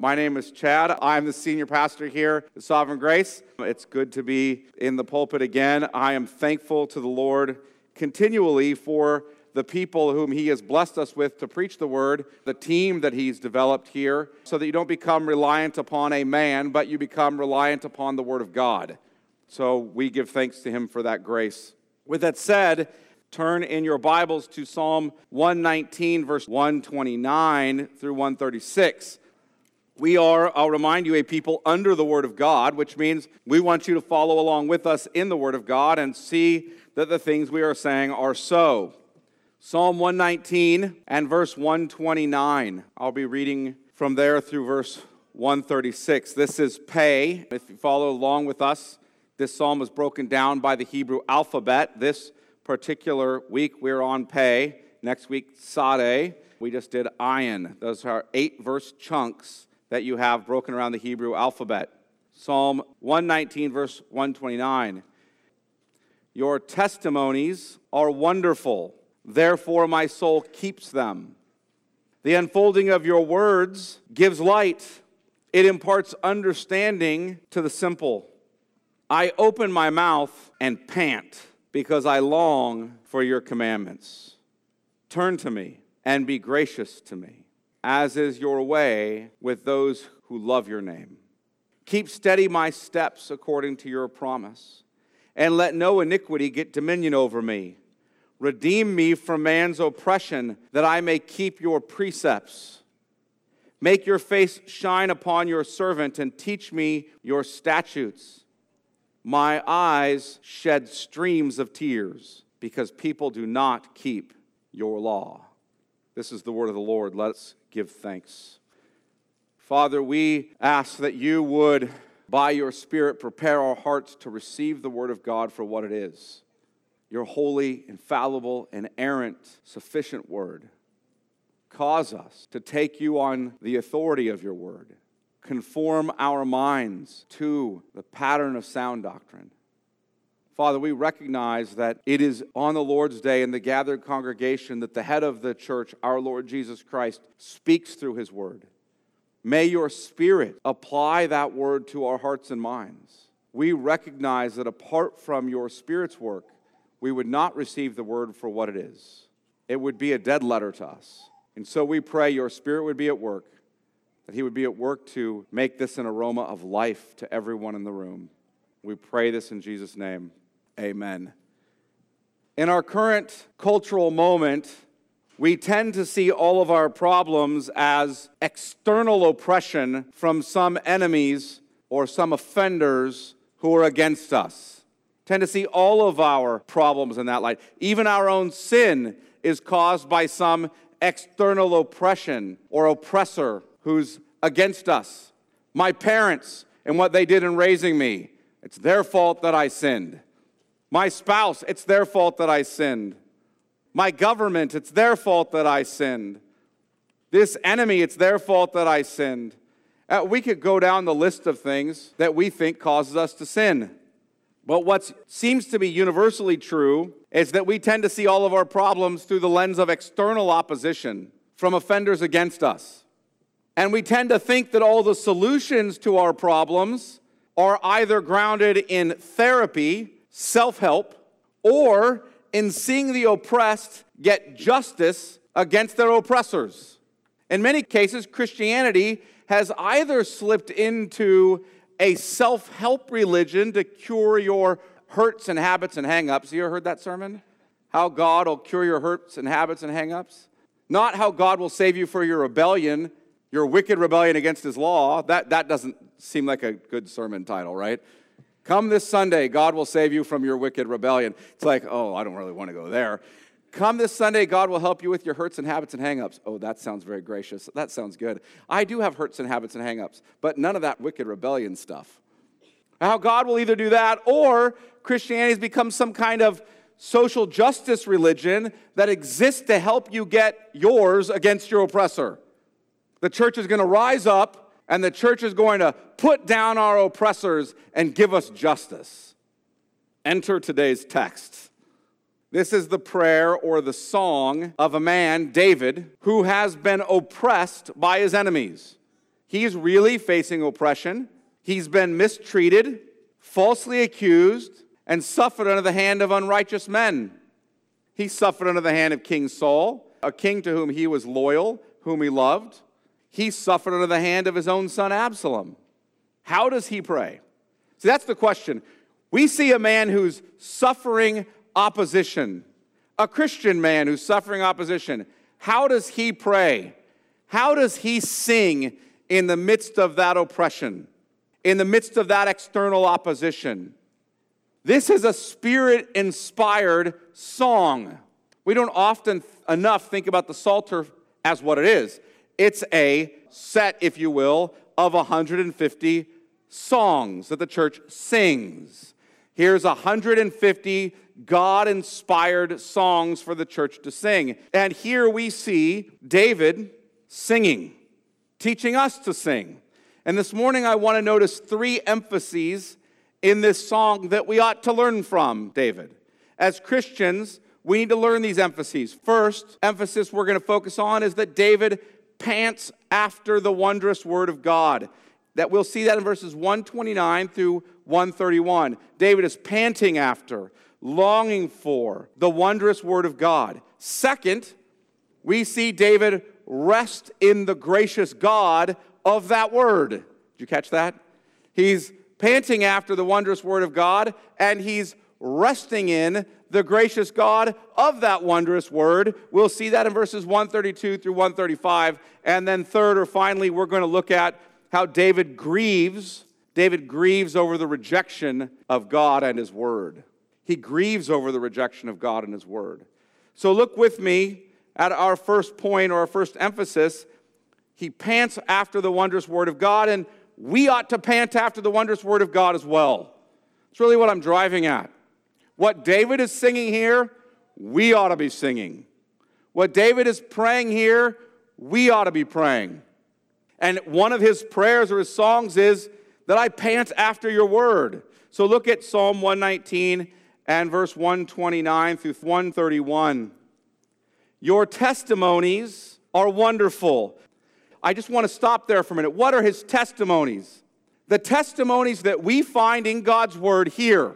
My name is Chad. I'm the senior pastor here at Sovereign Grace. It's good to be in the pulpit again. I am thankful to the Lord continually for the people whom He has blessed us with to preach the word, the team that He's developed here, so that you don't become reliant upon a man, but you become reliant upon the word of God. So we give thanks to Him for that grace. With that said, turn in your Bibles to Psalm 119, verse 129 through 136. We are, I'll remind you, a people under the Word of God, which means we want you to follow along with us in the Word of God and see that the things we are saying are so. Psalm 119 and verse 129. I'll be reading from there through verse 136. This is pay. If you follow along with us, this psalm is broken down by the Hebrew alphabet. This particular week we're on pay. Next week, sade. We just did ayin. Those are eight verse chunks that you have broken around the Hebrew alphabet. Psalm 119, verse 129. Your testimonies are wonderful, therefore my soul keeps them. The unfolding of your words gives light, it imparts understanding to the simple. I open my mouth and pant because I long for your commandments. Turn to me and be gracious to me as is your way with those who love your name. Keep steady my steps according to your promise, and let no iniquity get dominion over me. Redeem me from man's oppression, that I may keep your precepts. Make your face shine upon your servant, and teach me your statutes. My eyes shed streams of tears, because people do not keep your law. This is the word of the Lord. Let's give thanks. Father, we ask that you would, by your Spirit, prepare our hearts to receive the word of God for what it is your holy, infallible, and errant, sufficient word. Cause us to take you on the authority of your word. Conform our minds to the pattern of sound doctrine. Father, we recognize that it is on the Lord's day in the gathered congregation that the head of the church, our Lord Jesus Christ, speaks through his word. May your spirit apply that word to our hearts and minds. We recognize that apart from your spirit's work, we would not receive the word for what it is. It would be a dead letter to us. And so we pray your spirit would be at work, that he would be at work to make this an aroma of life to everyone in the room. We pray this in Jesus' name. Amen. In our current cultural moment, we tend to see all of our problems as external oppression from some enemies or some offenders who are against us. Tend to see all of our problems in that light. Even our own sin is caused by some external oppression or oppressor who's against us. My parents and what they did in raising me, it's their fault that I sinned. My spouse, it's their fault that I sinned. My government, it's their fault that I sinned. This enemy, it's their fault that I sinned. Uh, we could go down the list of things that we think causes us to sin. But what seems to be universally true is that we tend to see all of our problems through the lens of external opposition from offenders against us. And we tend to think that all the solutions to our problems are either grounded in therapy self help, or in seeing the oppressed get justice against their oppressors. In many cases, Christianity has either slipped into a self help religion to cure your hurts and habits and hang ups. You ever heard that sermon? How God will cure your hurts and habits and hang ups? Not how God will save you for your rebellion, your wicked rebellion against his law. That, that doesn't seem like a good sermon title, right? Come this Sunday, God will save you from your wicked rebellion. It's like, oh, I don't really want to go there. Come this Sunday, God will help you with your hurts and habits and hangups. Oh, that sounds very gracious. That sounds good. I do have hurts and habits and hangups, but none of that wicked rebellion stuff. How God will either do that or Christianity has become some kind of social justice religion that exists to help you get yours against your oppressor. The church is going to rise up and the church is going to put down our oppressors and give us justice. Enter today's text. This is the prayer or the song of a man, David, who has been oppressed by his enemies. He's really facing oppression. He's been mistreated, falsely accused, and suffered under the hand of unrighteous men. He suffered under the hand of King Saul, a king to whom he was loyal, whom he loved. He suffered under the hand of his own son Absalom. How does he pray? See, that's the question. We see a man who's suffering opposition, a Christian man who's suffering opposition. How does he pray? How does he sing in the midst of that oppression, in the midst of that external opposition? This is a spirit inspired song. We don't often enough think about the Psalter as what it is. It's a set, if you will, of 150 songs that the church sings. Here's 150 God inspired songs for the church to sing. And here we see David singing, teaching us to sing. And this morning I want to notice three emphases in this song that we ought to learn from David. As Christians, we need to learn these emphases. First emphasis we're going to focus on is that David pants after the wondrous word of God. That we'll see that in verses 129 through 131. David is panting after, longing for the wondrous word of God. Second, we see David rest in the gracious God of that word. Did you catch that? He's panting after the wondrous word of God, and he's resting in the gracious God of that wondrous word. We'll see that in verses 132 through 135. And then, third or finally, we're going to look at how David grieves. David grieves over the rejection of God and his word. He grieves over the rejection of God and his word. So, look with me at our first point or our first emphasis. He pants after the wondrous word of God, and we ought to pant after the wondrous word of God as well. It's really what I'm driving at. What David is singing here, we ought to be singing. What David is praying here, we ought to be praying. And one of his prayers or his songs is that I pant after your word. So look at Psalm 119 and verse 129 through 131. Your testimonies are wonderful. I just want to stop there for a minute. What are his testimonies? The testimonies that we find in God's word here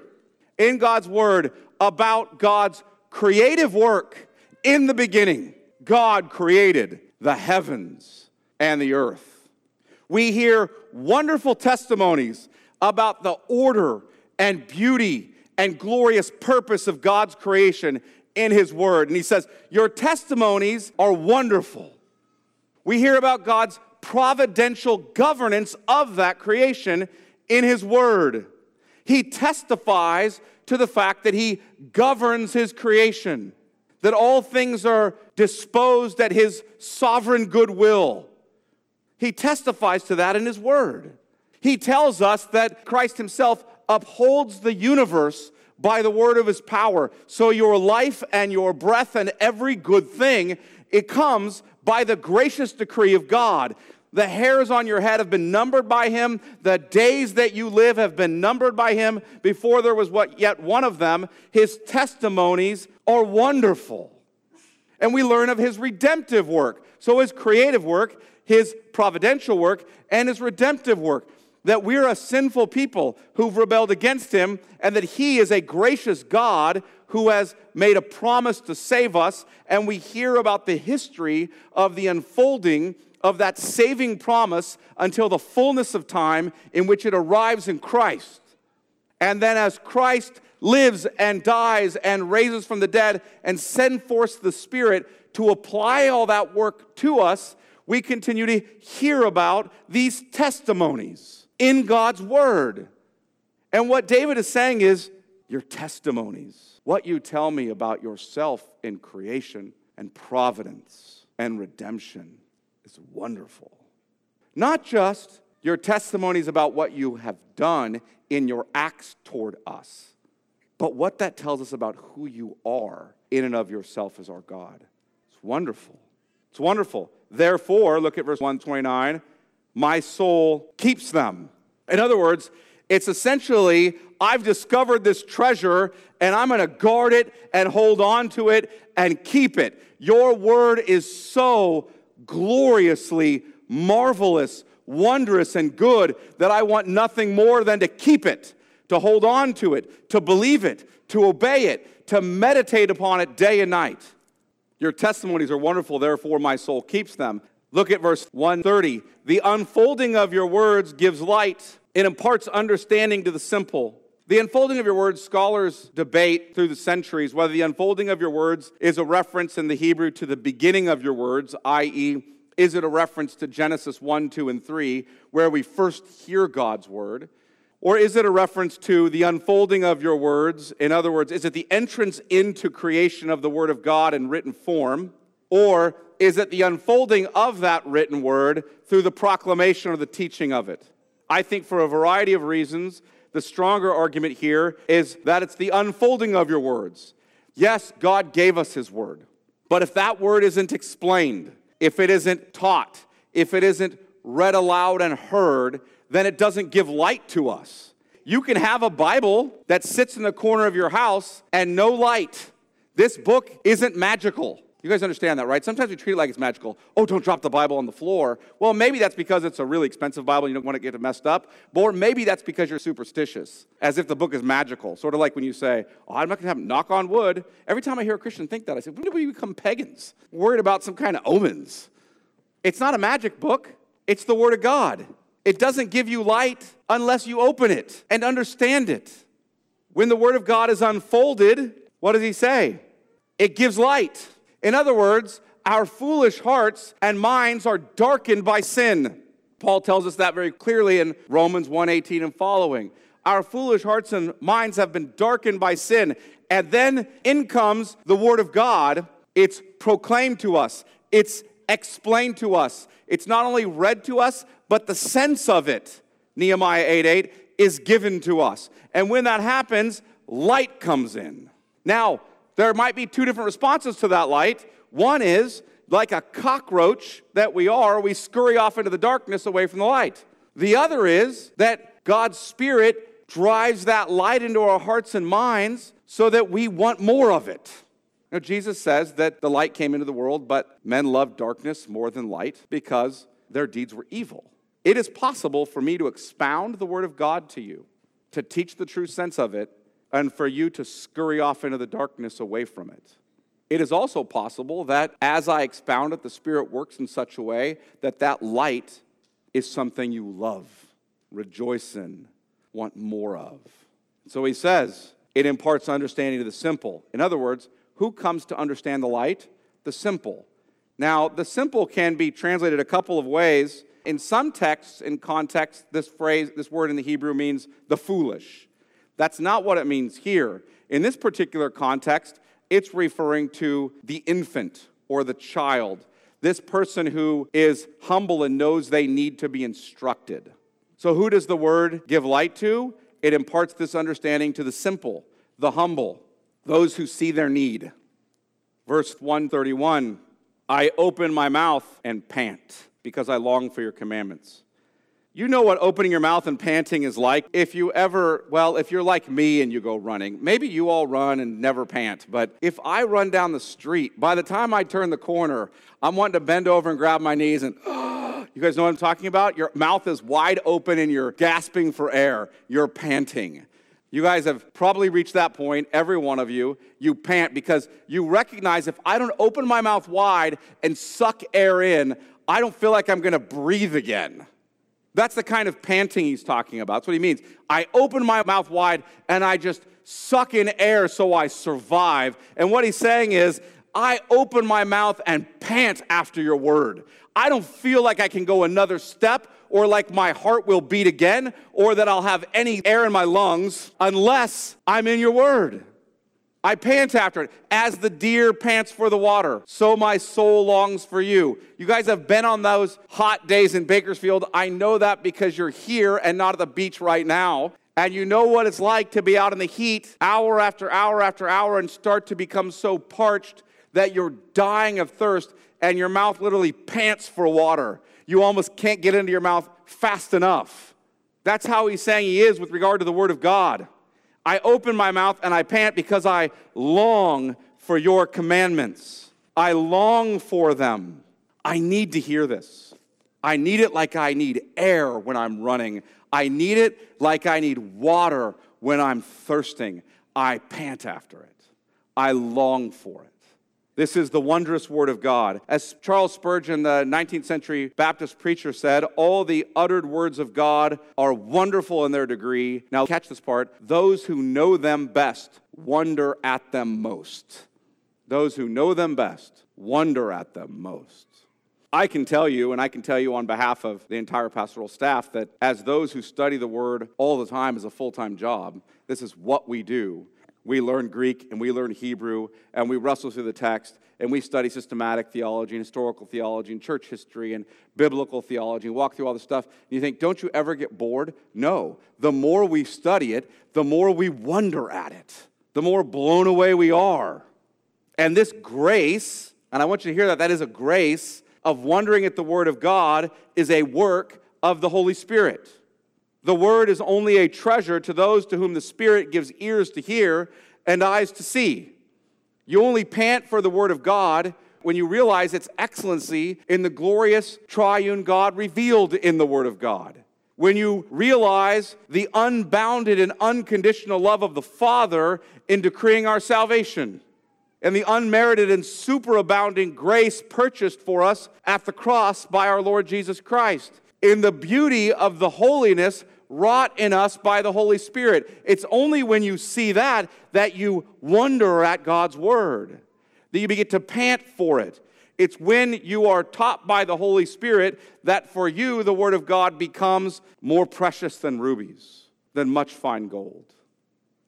in God's Word about God's creative work. In the beginning, God created the heavens and the earth. We hear wonderful testimonies about the order and beauty and glorious purpose of God's creation in His Word. And He says, Your testimonies are wonderful. We hear about God's providential governance of that creation in His Word. He testifies to the fact that he governs his creation, that all things are disposed at his sovereign goodwill. He testifies to that in his word. He tells us that Christ himself upholds the universe by the word of his power. So your life and your breath and every good thing, it comes by the gracious decree of God. The hairs on your head have been numbered by him. The days that you live have been numbered by him. Before there was what yet one of them, his testimonies are wonderful. And we learn of his redemptive work. So his creative work, his providential work, and his redemptive work. That we're a sinful people who've rebelled against him, and that he is a gracious God who has made a promise to save us. And we hear about the history of the unfolding of that saving promise until the fullness of time in which it arrives in Christ. And then, as Christ lives and dies and raises from the dead and sends forth the Spirit to apply all that work to us, we continue to hear about these testimonies in God's Word. And what David is saying is, your testimonies, what you tell me about yourself in creation and providence and redemption is wonderful. Not just your testimonies about what you have done in your acts toward us, but what that tells us about who you are in and of yourself as our God. It's wonderful. It's wonderful. Therefore, look at verse 129 my soul keeps them. In other words, it's essentially, I've discovered this treasure and I'm going to guard it and hold on to it and keep it. Your word is so gloriously marvelous, wondrous and good that I want nothing more than to keep it, to hold on to it, to believe it, to obey it, to meditate upon it day and night. Your testimonies are wonderful, therefore my soul keeps them. Look at verse 130. The unfolding of your words gives light, it imparts understanding to the simple. The unfolding of your words, scholars debate through the centuries whether the unfolding of your words is a reference in the Hebrew to the beginning of your words, i.e., is it a reference to Genesis 1, 2, and 3, where we first hear God's word? Or is it a reference to the unfolding of your words? In other words, is it the entrance into creation of the Word of God in written form? Or is it the unfolding of that written word through the proclamation or the teaching of it? I think for a variety of reasons, the stronger argument here is that it's the unfolding of your words. Yes, God gave us His word. But if that word isn't explained, if it isn't taught, if it isn't read aloud and heard, then it doesn't give light to us. You can have a Bible that sits in the corner of your house and no light. This book isn't magical. You guys understand that, right? Sometimes we treat it like it's magical. Oh, don't drop the Bible on the floor. Well, maybe that's because it's a really expensive Bible and you don't want to get it messed up. Or maybe that's because you're superstitious, as if the book is magical. Sort of like when you say, Oh, I'm not going to have knock on wood. Every time I hear a Christian think that, I say, When do we become pagans? Worried about some kind of omens. It's not a magic book, it's the Word of God. It doesn't give you light unless you open it and understand it. When the Word of God is unfolded, what does He say? It gives light. In other words, our foolish hearts and minds are darkened by sin. Paul tells us that very clearly in Romans 1:18 and following. Our foolish hearts and minds have been darkened by sin. And then in comes the word of God. It's proclaimed to us. It's explained to us. It's not only read to us, but the sense of it, Nehemiah 8 8, is given to us. And when that happens, light comes in. Now, there might be two different responses to that light. One is, like a cockroach that we are, we scurry off into the darkness away from the light. The other is that God's Spirit drives that light into our hearts and minds so that we want more of it. Now, Jesus says that the light came into the world, but men loved darkness more than light because their deeds were evil. It is possible for me to expound the Word of God to you, to teach the true sense of it, and for you to scurry off into the darkness away from it. It is also possible that as I expound it, the Spirit works in such a way that that light is something you love, rejoice in, want more of. So he says, it imparts understanding to the simple. In other words, who comes to understand the light? The simple. Now, the simple can be translated a couple of ways. In some texts, in context, this phrase, this word in the Hebrew means the foolish. That's not what it means here. In this particular context, it's referring to the infant or the child, this person who is humble and knows they need to be instructed. So, who does the word give light to? It imparts this understanding to the simple, the humble, those who see their need. Verse 131 I open my mouth and pant because I long for your commandments. You know what opening your mouth and panting is like. If you ever, well, if you're like me and you go running, maybe you all run and never pant, but if I run down the street, by the time I turn the corner, I'm wanting to bend over and grab my knees and, you guys know what I'm talking about? Your mouth is wide open and you're gasping for air. You're panting. You guys have probably reached that point, every one of you. You pant because you recognize if I don't open my mouth wide and suck air in, I don't feel like I'm to breathe again. That's the kind of panting he's talking about. That's what he means. I open my mouth wide and I just suck in air so I survive. And what he's saying is, I open my mouth and pant after your word. I don't feel like I can go another step or like my heart will beat again or that I'll have any air in my lungs unless I'm in your word. I pant after it. As the deer pants for the water, so my soul longs for you. You guys have been on those hot days in Bakersfield. I know that because you're here and not at the beach right now. And you know what it's like to be out in the heat hour after hour after hour and start to become so parched that you're dying of thirst and your mouth literally pants for water. You almost can't get into your mouth fast enough. That's how he's saying he is with regard to the Word of God. I open my mouth and I pant because I long for your commandments. I long for them. I need to hear this. I need it like I need air when I'm running. I need it like I need water when I'm thirsting. I pant after it. I long for it. This is the wondrous word of God. As Charles Spurgeon, the 19th century Baptist preacher, said, all the uttered words of God are wonderful in their degree. Now, catch this part those who know them best wonder at them most. Those who know them best wonder at them most. I can tell you, and I can tell you on behalf of the entire pastoral staff, that as those who study the word all the time as a full time job, this is what we do we learn Greek and we learn Hebrew and we wrestle through the text and we study systematic theology and historical theology and church history and biblical theology and walk through all this stuff. And you think, don't you ever get bored? No. The more we study it, the more we wonder at it, the more blown away we are. And this grace, and I want you to hear that, that is a grace of wondering at the Word of God, is a work of the Holy Spirit. The word is only a treasure to those to whom the Spirit gives ears to hear and eyes to see. You only pant for the word of God when you realize its excellency in the glorious triune God revealed in the word of God. When you realize the unbounded and unconditional love of the Father in decreeing our salvation and the unmerited and superabounding grace purchased for us at the cross by our Lord Jesus Christ in the beauty of the holiness wrought in us by the Holy Spirit. It's only when you see that that you wonder at God's Word, that you begin to pant for it. It's when you are taught by the Holy Spirit that for you the Word of God becomes more precious than rubies, than much fine gold.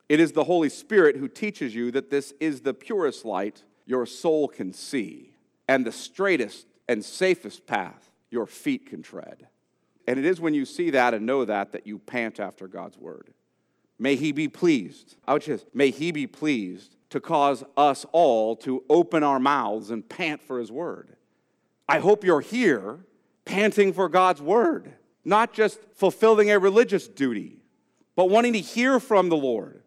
It is the Holy Spirit who teaches you that this is the purest light your soul can see and the straightest and safest path your feet can tread. And it is when you see that and know that that you pant after God's word. May he be pleased. I would just, may he be pleased to cause us all to open our mouths and pant for his word. I hope you're here panting for God's word, not just fulfilling a religious duty, but wanting to hear from the Lord.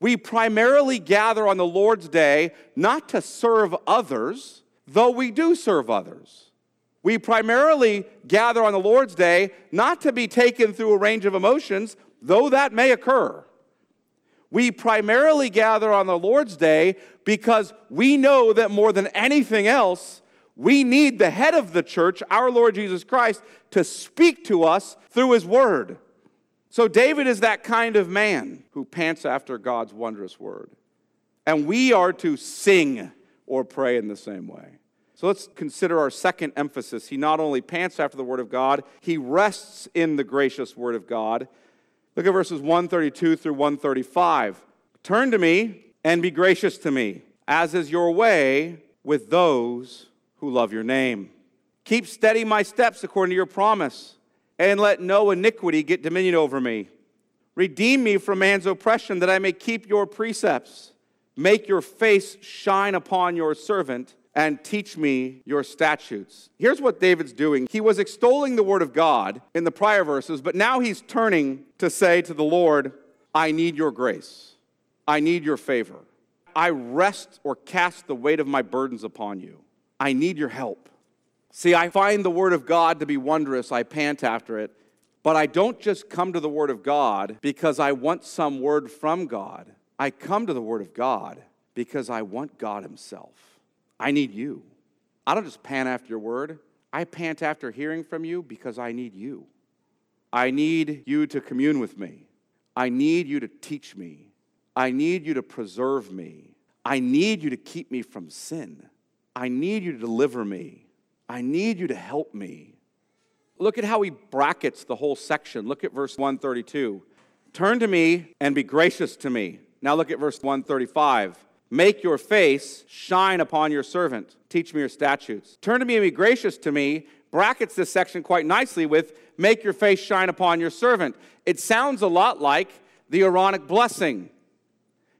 We primarily gather on the Lord's day not to serve others, though we do serve others. We primarily gather on the Lord's Day not to be taken through a range of emotions, though that may occur. We primarily gather on the Lord's Day because we know that more than anything else, we need the head of the church, our Lord Jesus Christ, to speak to us through his word. So, David is that kind of man who pants after God's wondrous word. And we are to sing or pray in the same way. So let's consider our second emphasis. He not only pants after the Word of God, he rests in the gracious Word of God. Look at verses 132 through 135. Turn to me and be gracious to me, as is your way with those who love your name. Keep steady my steps according to your promise, and let no iniquity get dominion over me. Redeem me from man's oppression, that I may keep your precepts. Make your face shine upon your servant and teach me your statutes. Here's what David's doing. He was extolling the word of God in the prior verses, but now he's turning to say to the Lord, I need your grace. I need your favor. I rest or cast the weight of my burdens upon you. I need your help. See, I find the word of God to be wondrous. I pant after it. But I don't just come to the word of God because I want some word from God. I come to the word of God because I want God himself. I need you. I don't just pant after your word, I pant after hearing from you because I need you. I need you to commune with me. I need you to teach me. I need you to preserve me. I need you to keep me from sin. I need you to deliver me. I need you to help me. Look at how he brackets the whole section. Look at verse 132. Turn to me and be gracious to me. Now look at verse 135. Make your face shine upon your servant. Teach me your statutes. Turn to me and be gracious to me. Brackets this section quite nicely with make your face shine upon your servant. It sounds a lot like the Aaronic blessing.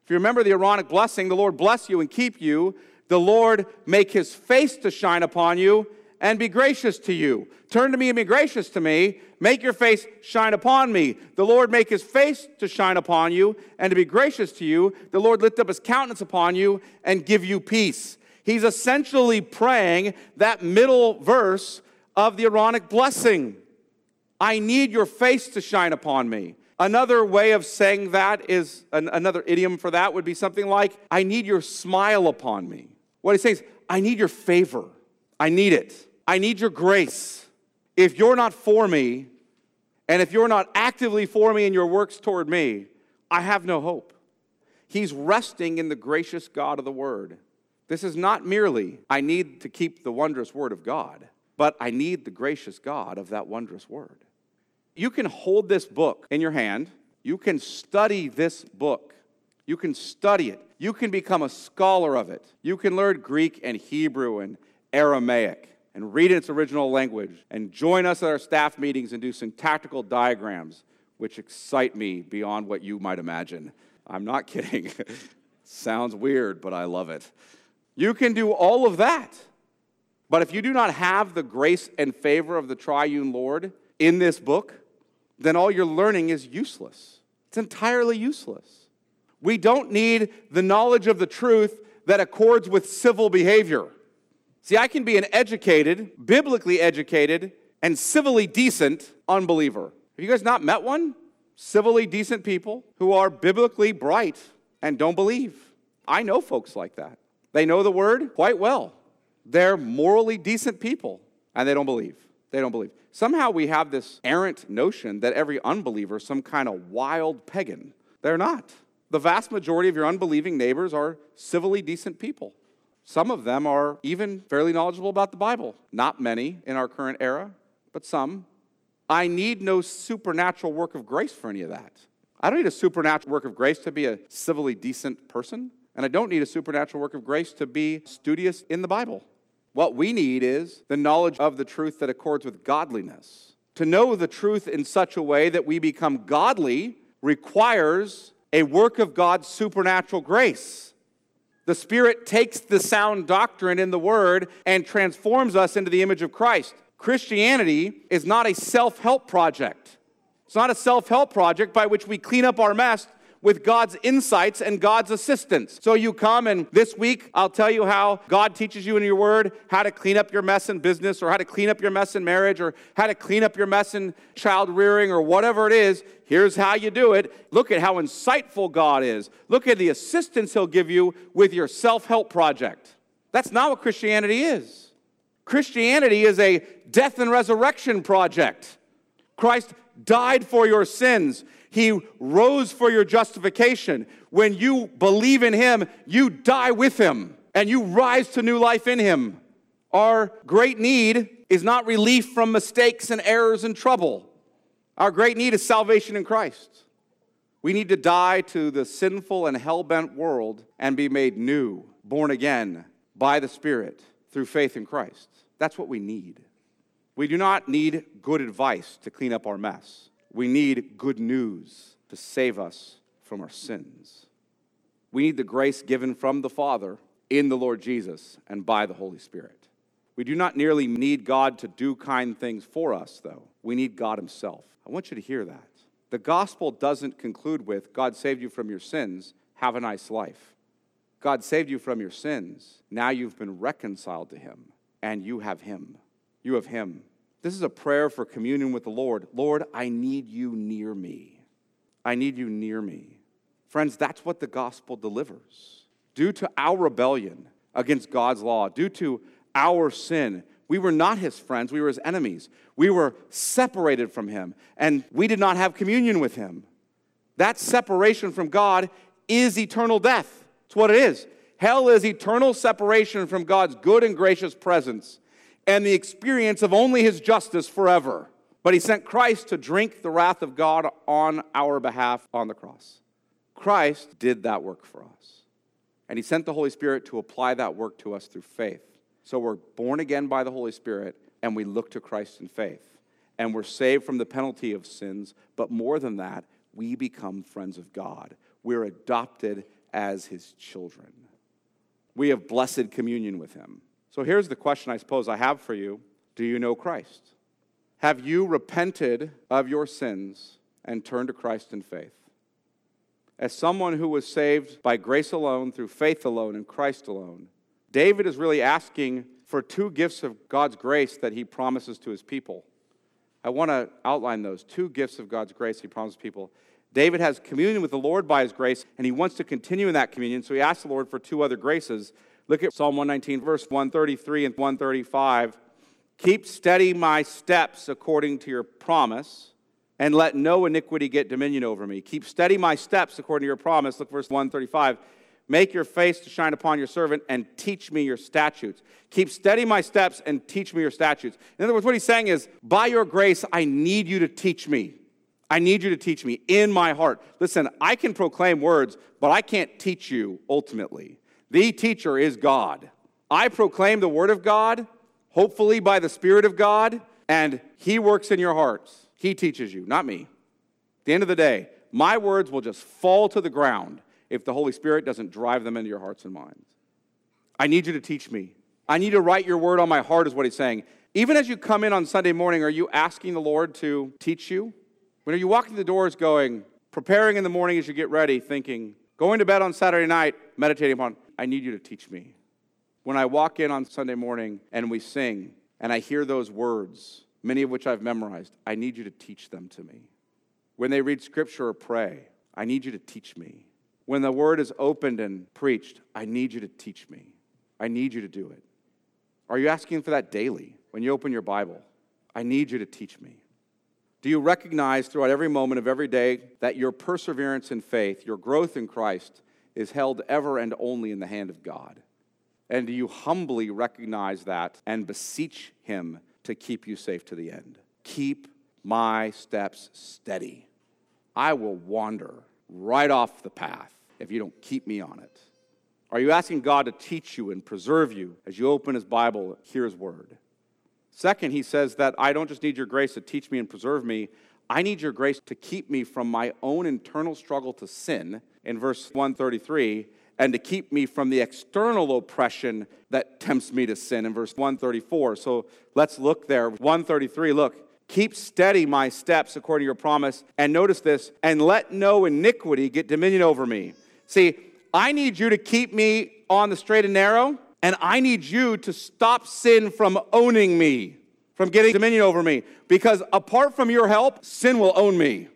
If you remember the Aaronic blessing, the Lord bless you and keep you. The Lord make his face to shine upon you and be gracious to you. Turn to me and be gracious to me. Make your face shine upon me. The Lord make his face to shine upon you and to be gracious to you. The Lord lift up his countenance upon you and give you peace. He's essentially praying that middle verse of the Aaronic blessing. I need your face to shine upon me. Another way of saying that is an, another idiom for that would be something like, I need your smile upon me. What he's saying is, I need your favor. I need it. I need your grace. If you're not for me, and if you're not actively for me in your works toward me, I have no hope. He's resting in the gracious God of the Word. This is not merely, I need to keep the wondrous Word of God, but I need the gracious God of that wondrous Word you can hold this book in your hand, you can study this book, you can study it, you can become a scholar of it, you can learn Greek and Hebrew and Aramaic and read in its original language and join us at our staff meetings and do syntactical diagrams which excite me beyond what you might imagine. I'm not kidding. Sounds weird, but I love it. You can do all of that. But if you do not have the grace and favor of the triune Lord in this book, then all your learning is useless. It's entirely useless. We don't need the knowledge of the truth that accords with civil behavior. See, I can be an educated, biblically educated, and civilly decent unbeliever. Have you guys not met one? Civilly decent people who are biblically bright and don't believe. I know folks like that. They know the word quite well. They're morally decent people and they don't believe. They don't believe. Somehow we have this errant notion that every unbeliever is some kind of wild pagan. They're not. The vast majority of your unbelieving neighbors are civilly decent people. Some of them are even fairly knowledgeable about the Bible. Not many in our current era, but some. I need no supernatural work of grace for any of that. I don't need a supernatural work of grace to be a civilly decent person, and I don't need a supernatural work of grace to be studious in the Bible. What we need is the knowledge of the truth that accords with godliness. To know the truth in such a way that we become godly requires a work of God's supernatural grace. The Spirit takes the sound doctrine in the Word and transforms us into the image of Christ. Christianity is not a self help project. It's not a self help project by which we clean up our mess with God's insights and God's assistance. So you come, and this week I'll tell you how God teaches you in your word how to clean up your mess in business, or how to clean up your mess in marriage, or how to clean up your mess in child rearing, or whatever it is. Here's how you do it. Look at how insightful God is. Look at the assistance He'll give you with your self help project. That's not what Christianity is. Christianity is a death and resurrection project. Christ died for your sins. He rose for your justification. When you believe in Him, you die with Him and you rise to new life in Him. Our great need is not relief from mistakes and errors and trouble. Our great need is salvation in Christ. We need to die to the sinful and hell bent world and be made new, born again by the Spirit through faith in Christ. That's what we need. We do not need good advice to clean up our mess. We need good news to save us from our sins. We need the grace given from the Father in the Lord Jesus and by the Holy Spirit. We do not nearly need God to do kind things for us, though. We need God Himself. I want you to hear that. The gospel doesn't conclude with God saved you from your sins, have a nice life. God saved you from your sins. Now you've been reconciled to Him, and you have Him. You have Him. This is a prayer for communion with the Lord. Lord, I need you near me. I need you near me. Friends, that's what the gospel delivers. Due to our rebellion against God's law, due to our sin, we were not his friends, we were his enemies. We were separated from him, and we did not have communion with him. That separation from God is eternal death. It's what it is. Hell is eternal separation from God's good and gracious presence and the experience of only his justice forever. But he sent Christ to drink the wrath of God on our behalf on the cross. Christ did that work for us. And he sent the Holy Spirit to apply that work to us through faith. So we're born again by the Holy Spirit and we look to Christ in faith. And we're saved from the penalty of sins, but more than that, we become friends of God. We're adopted as his children. We have blessed communion with him. So here's the question I suppose I have for you Do you know Christ? Have you repented of your sins and turned to Christ in faith? As someone who was saved by grace alone, through faith alone, in Christ alone, David is really asking for two gifts of God's grace that he promises to his people. I want to outline those two gifts of God's grace he promises people. David has communion with the Lord by his grace, and he wants to continue in that communion, so he asks the Lord for two other graces. Look at Psalm 119, verse 133 and 135. Keep steady my steps according to your promise, and let no iniquity get dominion over me. Keep steady my steps according to your promise. Look, verse 135. Make your face to shine upon your servant and teach me your statutes. Keep steady my steps and teach me your statutes. In other words, what he's saying is, by your grace, I need you to teach me. I need you to teach me in my heart. Listen, I can proclaim words, but I can't teach you ultimately. The teacher is God. I proclaim the word of God, hopefully by the Spirit of God, and he works in your hearts. He teaches you, not me. At the end of the day, my words will just fall to the ground if the Holy Spirit doesn't drive them into your hearts and minds. I need you to teach me. I need to write your word on my heart, is what he's saying. Even as you come in on Sunday morning, are you asking the Lord to teach you? When are you walking the doors going, preparing in the morning as you get ready, thinking, going to bed on Saturday night, meditating upon, I need you to teach me. When I walk in on Sunday morning and we sing, and I hear those words, many of which I've memorized, I need you to teach them to me. When they read scripture or pray, I need you to teach me. When the word is opened and preached, I need you to teach me. I need you to do it. Are you asking for that daily when you open your Bible? I need you to teach me. Do you recognize throughout every moment of every day that your perseverance in faith, your growth in Christ, is held ever and only in the hand of God? And do you humbly recognize that and beseech Him to keep you safe to the end? Keep my steps steady. I will wander right off the path if you don't keep me on it? Are you asking God to teach you and preserve you as you open His Bible, hear His Word? Second, he says that I don't just need your grace to teach me and preserve me, I need your grace to keep me from my own internal struggle to sin in verse 133 and to keep me from the external oppression that tempts me to sin in verse 134. So let's look there. 133, look. Keep steady my steps according to your promise. And notice this, and let no iniquity get dominion over me. See, I need you to keep me on the straight and narrow, and I need you to stop sin from owning me, from getting dominion over me. Because apart from your help, sin will own me,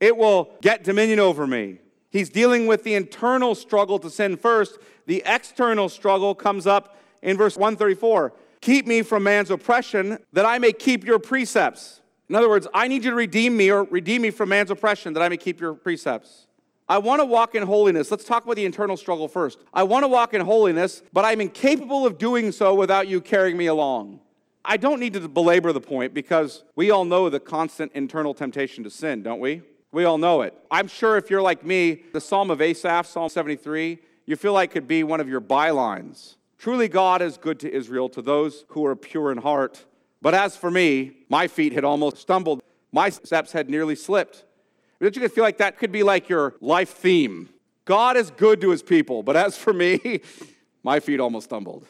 it will get dominion over me. He's dealing with the internal struggle to sin first. The external struggle comes up in verse 134 Keep me from man's oppression, that I may keep your precepts. In other words, I need you to redeem me or redeem me from man's oppression, that I may keep your precepts. I want to walk in holiness. Let's talk about the internal struggle first. I want to walk in holiness, but I'm incapable of doing so without you carrying me along. I don't need to belabor the point because we all know the constant internal temptation to sin, don't we? We all know it. I'm sure if you're like me, the Psalm of Asaph, Psalm 73, you feel like could be one of your bylines. Truly, God is good to Israel, to those who are pure in heart. But as for me, my feet had almost stumbled, my steps had nearly slipped. Don't you feel like that could be like your life theme? God is good to his people, but as for me, my feet almost stumbled.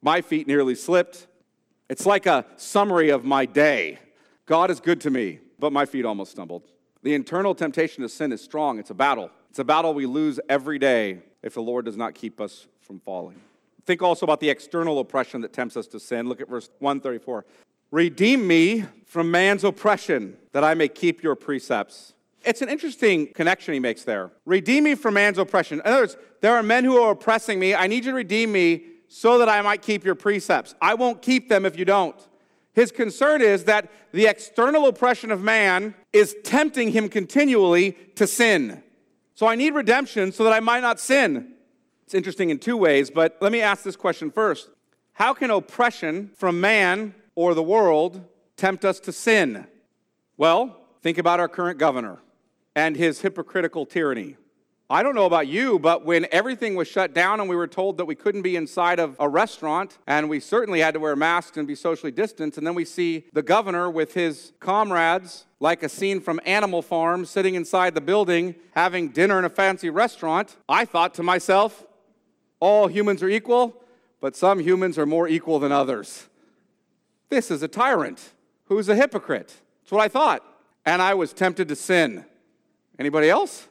My feet nearly slipped. It's like a summary of my day. God is good to me, but my feet almost stumbled. The internal temptation to sin is strong. It's a battle. It's a battle we lose every day if the Lord does not keep us from falling. Think also about the external oppression that tempts us to sin. Look at verse 134. Redeem me from man's oppression, that I may keep your precepts. It's an interesting connection he makes there. Redeem me from man's oppression. In other words, there are men who are oppressing me. I need you to redeem me so that I might keep your precepts. I won't keep them if you don't. His concern is that the external oppression of man is tempting him continually to sin. So I need redemption so that I might not sin. It's interesting in two ways, but let me ask this question first How can oppression from man or the world tempt us to sin? Well, think about our current governor and his hypocritical tyranny. I don't know about you, but when everything was shut down and we were told that we couldn't be inside of a restaurant and we certainly had to wear masks and be socially distanced, and then we see the governor with his comrades, like a scene from Animal Farm, sitting inside the building having dinner in a fancy restaurant, I thought to myself, all humans are equal, but some humans are more equal than others. This is a tyrant who's a hypocrite. That's what I thought. And I was tempted to sin. Anybody else?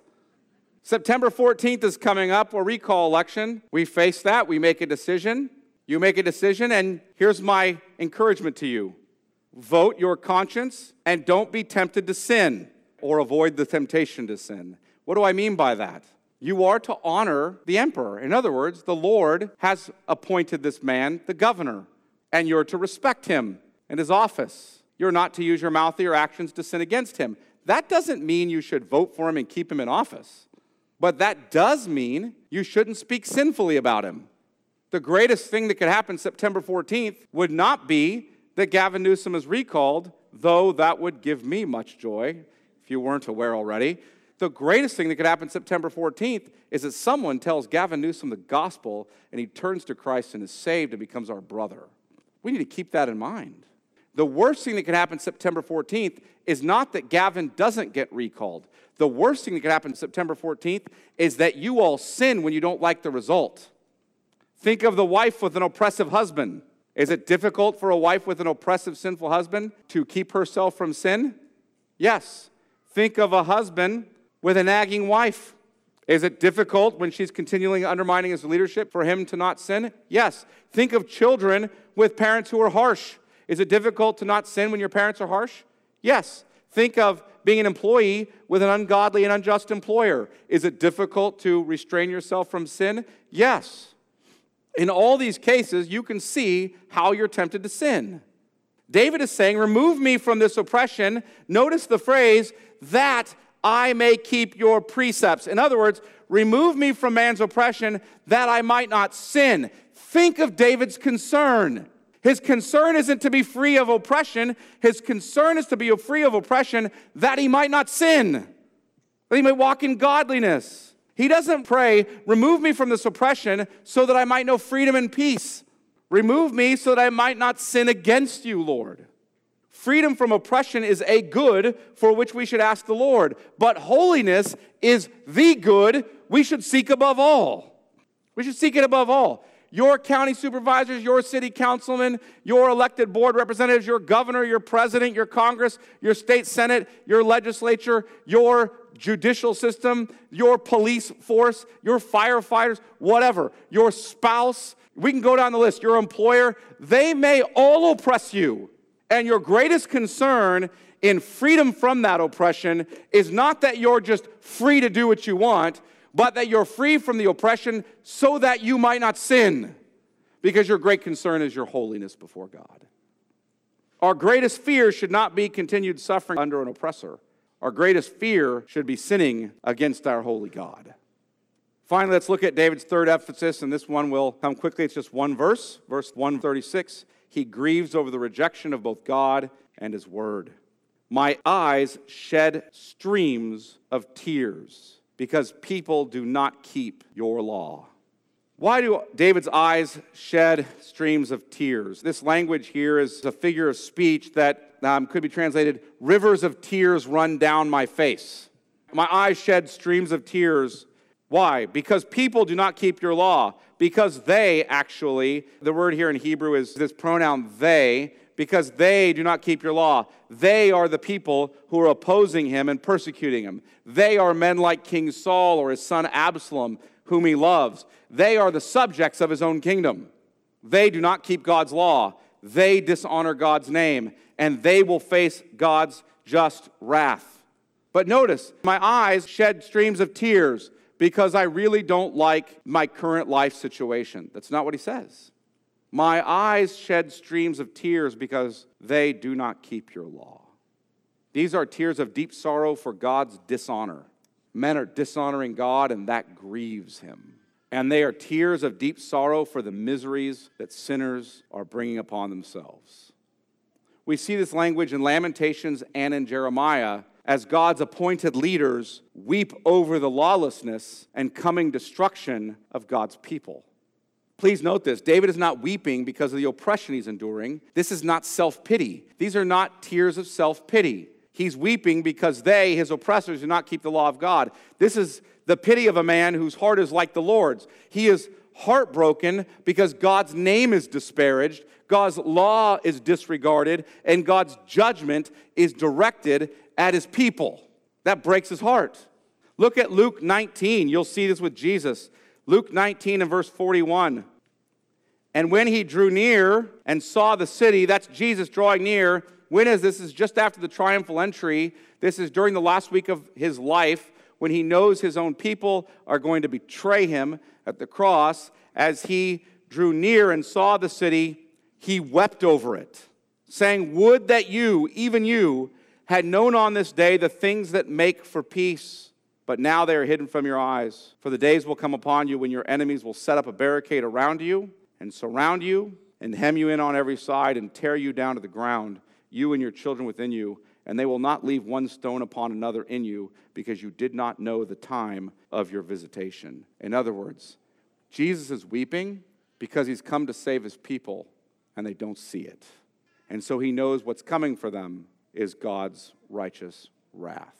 September 14th is coming up, a recall election. We face that, we make a decision. You make a decision, and here's my encouragement to you vote your conscience and don't be tempted to sin or avoid the temptation to sin. What do I mean by that? You are to honor the emperor. In other words, the Lord has appointed this man the governor, and you're to respect him and his office. You're not to use your mouth or your actions to sin against him. That doesn't mean you should vote for him and keep him in office, but that does mean you shouldn't speak sinfully about him. The greatest thing that could happen September 14th would not be that Gavin Newsom is recalled, though that would give me much joy if you weren't aware already. The greatest thing that could happen September 14th is that someone tells Gavin Newsom the gospel and he turns to Christ and is saved and becomes our brother. We need to keep that in mind. The worst thing that could happen September 14th is not that Gavin doesn't get recalled. The worst thing that could happen September 14th is that you all sin when you don't like the result. Think of the wife with an oppressive husband. Is it difficult for a wife with an oppressive, sinful husband to keep herself from sin? Yes. Think of a husband with a nagging wife? Is it difficult when she's continually undermining his leadership for him to not sin? Yes. Think of children with parents who are harsh. Is it difficult to not sin when your parents are harsh? Yes. Think of being an employee with an ungodly and unjust employer. Is it difficult to restrain yourself from sin? Yes. In all these cases, you can see how you're tempted to sin. David is saying, Remove me from this oppression. Notice the phrase, that I may keep your precepts. In other words, remove me from man's oppression that I might not sin. Think of David's concern. His concern isn't to be free of oppression, his concern is to be free of oppression that he might not sin, that he might walk in godliness. He doesn't pray, remove me from this oppression so that I might know freedom and peace. Remove me so that I might not sin against you, Lord. Freedom from oppression is a good for which we should ask the Lord, but holiness is the good we should seek above all. We should seek it above all. Your county supervisors, your city councilmen, your elected board representatives, your governor, your president, your Congress, your state senate, your legislature, your judicial system, your police force, your firefighters, whatever, your spouse, we can go down the list, your employer, they may all oppress you. And your greatest concern in freedom from that oppression is not that you're just free to do what you want, but that you're free from the oppression so that you might not sin. Because your great concern is your holiness before God. Our greatest fear should not be continued suffering under an oppressor. Our greatest fear should be sinning against our holy God. Finally, let's look at David's third emphasis, and this one will come quickly. It's just one verse, verse 136 he grieves over the rejection of both God and his word. My eyes shed streams of tears because people do not keep your law. Why do David's eyes shed streams of tears? This language here is a figure of speech that um, could be translated rivers of tears run down my face. My eyes shed streams of tears. Why? Because people do not keep your law because they actually, the word here in Hebrew is this pronoun they, because they do not keep your law. They are the people who are opposing him and persecuting him. They are men like King Saul or his son Absalom, whom he loves. They are the subjects of his own kingdom. They do not keep God's law. They dishonor God's name, and they will face God's just wrath. But notice, my eyes shed streams of tears because I really don't like my current life situation. That's not what he says. My eyes shed streams of tears because they do not keep your law. These are tears of deep sorrow for God's dishonor. Men are dishonoring God, and that grieves him. And they are tears of deep sorrow for the miseries that sinners are bringing upon themselves. We see this language in Lamentations and in Jeremiah as God's appointed leaders, weep over the lawlessness and coming destruction of God's people. Please note this David is not weeping because of the oppression he's enduring. This is not self pity. These are not tears of self pity. He's weeping because they, his oppressors, do not keep the law of God. This is the pity of a man whose heart is like the Lord's. He is heartbroken because God's name is disparaged, God's law is disregarded, and God's judgment is directed at his people. That breaks his heart. Look at Luke 19. You'll see this with Jesus. Luke 19 and verse 41. And when he drew near and saw the city, that's Jesus drawing near. When is this? this is just after the triumphal entry. This is during the last week of his life when he knows his own people are going to betray him at the cross. As he drew near and saw the city, he wept over it, saying, Would that you, even you, had known on this day the things that make for peace, but now they are hidden from your eyes. For the days will come upon you when your enemies will set up a barricade around you and surround you and hem you in on every side and tear you down to the ground, you and your children within you, and they will not leave one stone upon another in you because you did not know the time of your visitation. In other words, Jesus is weeping because he's come to save his people and they don't see it. And so he knows what's coming for them is God's righteous wrath.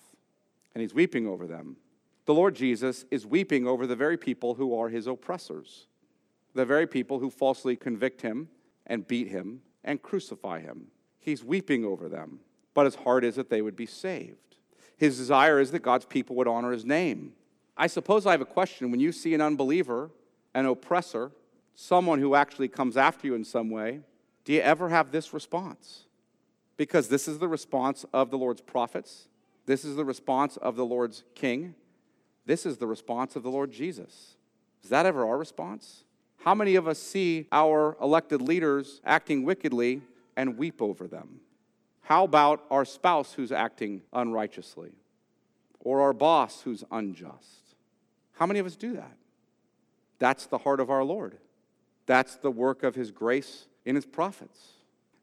And he's weeping over them. The Lord Jesus is weeping over the very people who are his oppressors, the very people who falsely convict him and beat him and crucify him. He's weeping over them, but his heart is that they would be saved. His desire is that God's people would honor his name. I suppose I have a question. When you see an unbeliever, an oppressor, someone who actually comes after you in some way, do you ever have this response? Because this is the response of the Lord's prophets, this is the response of the Lord's king, this is the response of the Lord Jesus. Is that ever our response? How many of us see our elected leaders acting wickedly and weep over them? How about our spouse who's acting unrighteously? Or our boss who's unjust? How many of us do that? That's the heart of our Lord. That's the work of His grace in His prophets.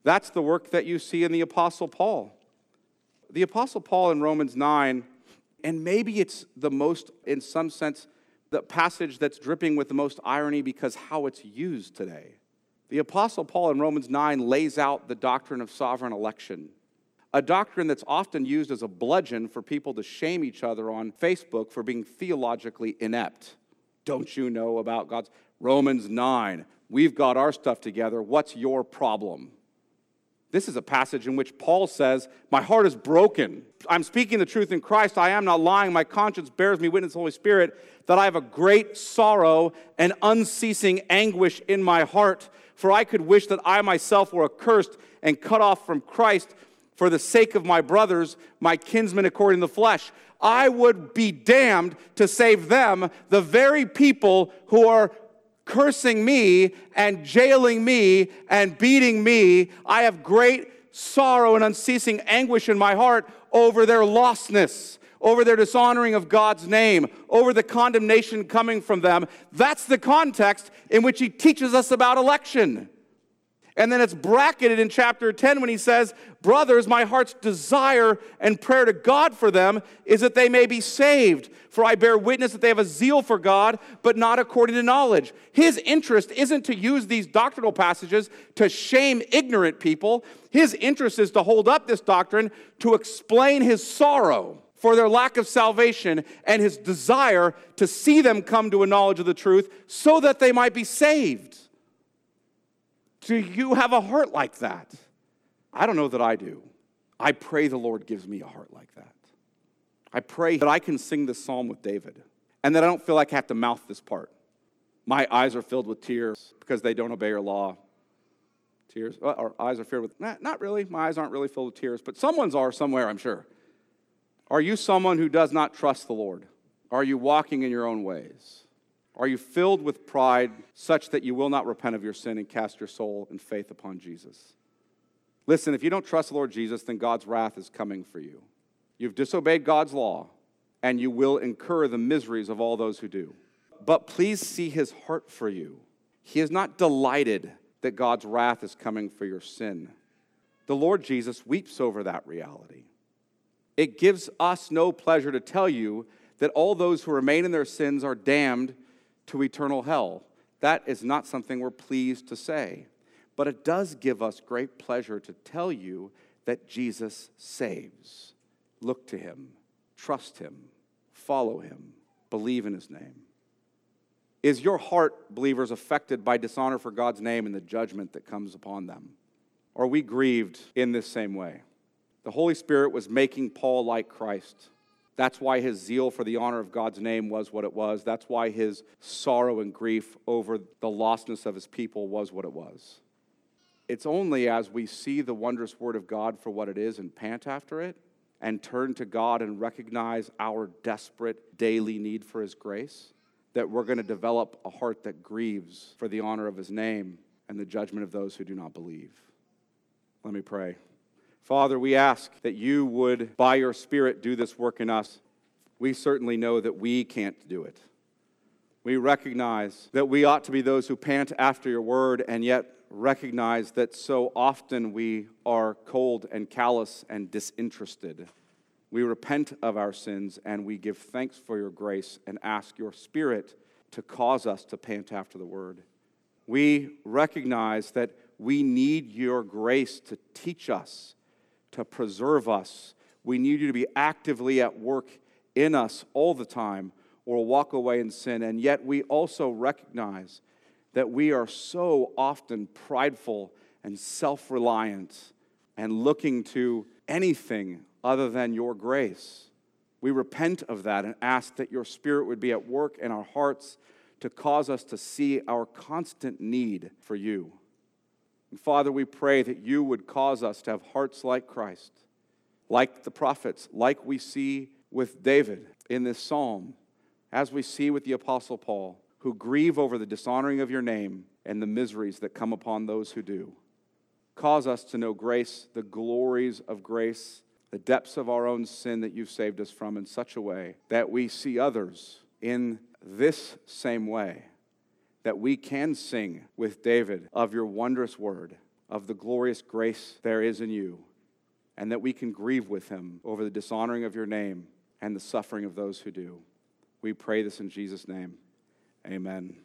That's the work that you see in the Apostle Paul. The Apostle Paul in Romans 9, and maybe it's the most, in some sense, the passage that's dripping with the most irony because how it's used today. The Apostle Paul in Romans 9 lays out the doctrine of sovereign election, a doctrine that's often used as a bludgeon for people to shame each other on Facebook for being theologically inept. Don't you know about God's? Romans 9, we've got our stuff together. What's your problem? This is a passage in which Paul says, My heart is broken. I'm speaking the truth in Christ. I am not lying. My conscience bears me witness, Holy Spirit, that I have a great sorrow and unceasing anguish in my heart. For I could wish that I myself were accursed and cut off from Christ for the sake of my brothers, my kinsmen according to the flesh. I would be damned to save them, the very people who are cursing me and jailing me and beating me. I have great sorrow and unceasing anguish in my heart over their lostness, over their dishonoring of God's name, over the condemnation coming from them. That's the context in which he teaches us about election. And then it's bracketed in chapter 10 when he says, Brothers, my heart's desire and prayer to God for them is that they may be saved. For I bear witness that they have a zeal for God, but not according to knowledge. His interest isn't to use these doctrinal passages to shame ignorant people. His interest is to hold up this doctrine to explain his sorrow for their lack of salvation and his desire to see them come to a knowledge of the truth so that they might be saved. Do you have a heart like that? I don't know that I do. I pray the Lord gives me a heart like that. I pray that I can sing this psalm with David and that I don't feel like I have to mouth this part. My eyes are filled with tears because they don't obey your law. Tears, our eyes are filled with, nah, not really. My eyes aren't really filled with tears, but someone's are somewhere, I'm sure. Are you someone who does not trust the Lord? Are you walking in your own ways? Are you filled with pride such that you will not repent of your sin and cast your soul and faith upon Jesus? Listen, if you don't trust the Lord Jesus, then God's wrath is coming for you. You've disobeyed God's law, and you will incur the miseries of all those who do. But please see his heart for you. He is not delighted that God's wrath is coming for your sin. The Lord Jesus weeps over that reality. It gives us no pleasure to tell you that all those who remain in their sins are damned to eternal hell. That is not something we're pleased to say. But it does give us great pleasure to tell you that Jesus saves. Look to him, trust him, follow him, believe in his name. Is your heart, believers, affected by dishonor for God's name and the judgment that comes upon them? Are we grieved in this same way? The Holy Spirit was making Paul like Christ. That's why his zeal for the honor of God's name was what it was. That's why his sorrow and grief over the lostness of his people was what it was. It's only as we see the wondrous word of God for what it is and pant after it and turn to God and recognize our desperate daily need for his grace that we're going to develop a heart that grieves for the honor of his name and the judgment of those who do not believe. Let me pray. Father, we ask that you would, by your Spirit, do this work in us. We certainly know that we can't do it. We recognize that we ought to be those who pant after your word, and yet recognize that so often we are cold and callous and disinterested. We repent of our sins and we give thanks for your grace and ask your Spirit to cause us to pant after the word. We recognize that we need your grace to teach us, to preserve us. We need you to be actively at work in us all the time or walk away in sin. And yet we also recognize that we are so often prideful and self reliant and looking to anything other than your grace. We repent of that and ask that your Spirit would be at work in our hearts to cause us to see our constant need for you. And Father, we pray that you would cause us to have hearts like Christ, like the prophets, like we see with David in this psalm, as we see with the Apostle Paul, who grieve over the dishonoring of your name and the miseries that come upon those who do. Cause us to know grace, the glories of grace, the depths of our own sin that you've saved us from in such a way that we see others in this same way, that we can sing with David of your wondrous word, of the glorious grace there is in you, and that we can grieve with him over the dishonoring of your name and the suffering of those who do. We pray this in Jesus' name. Amen.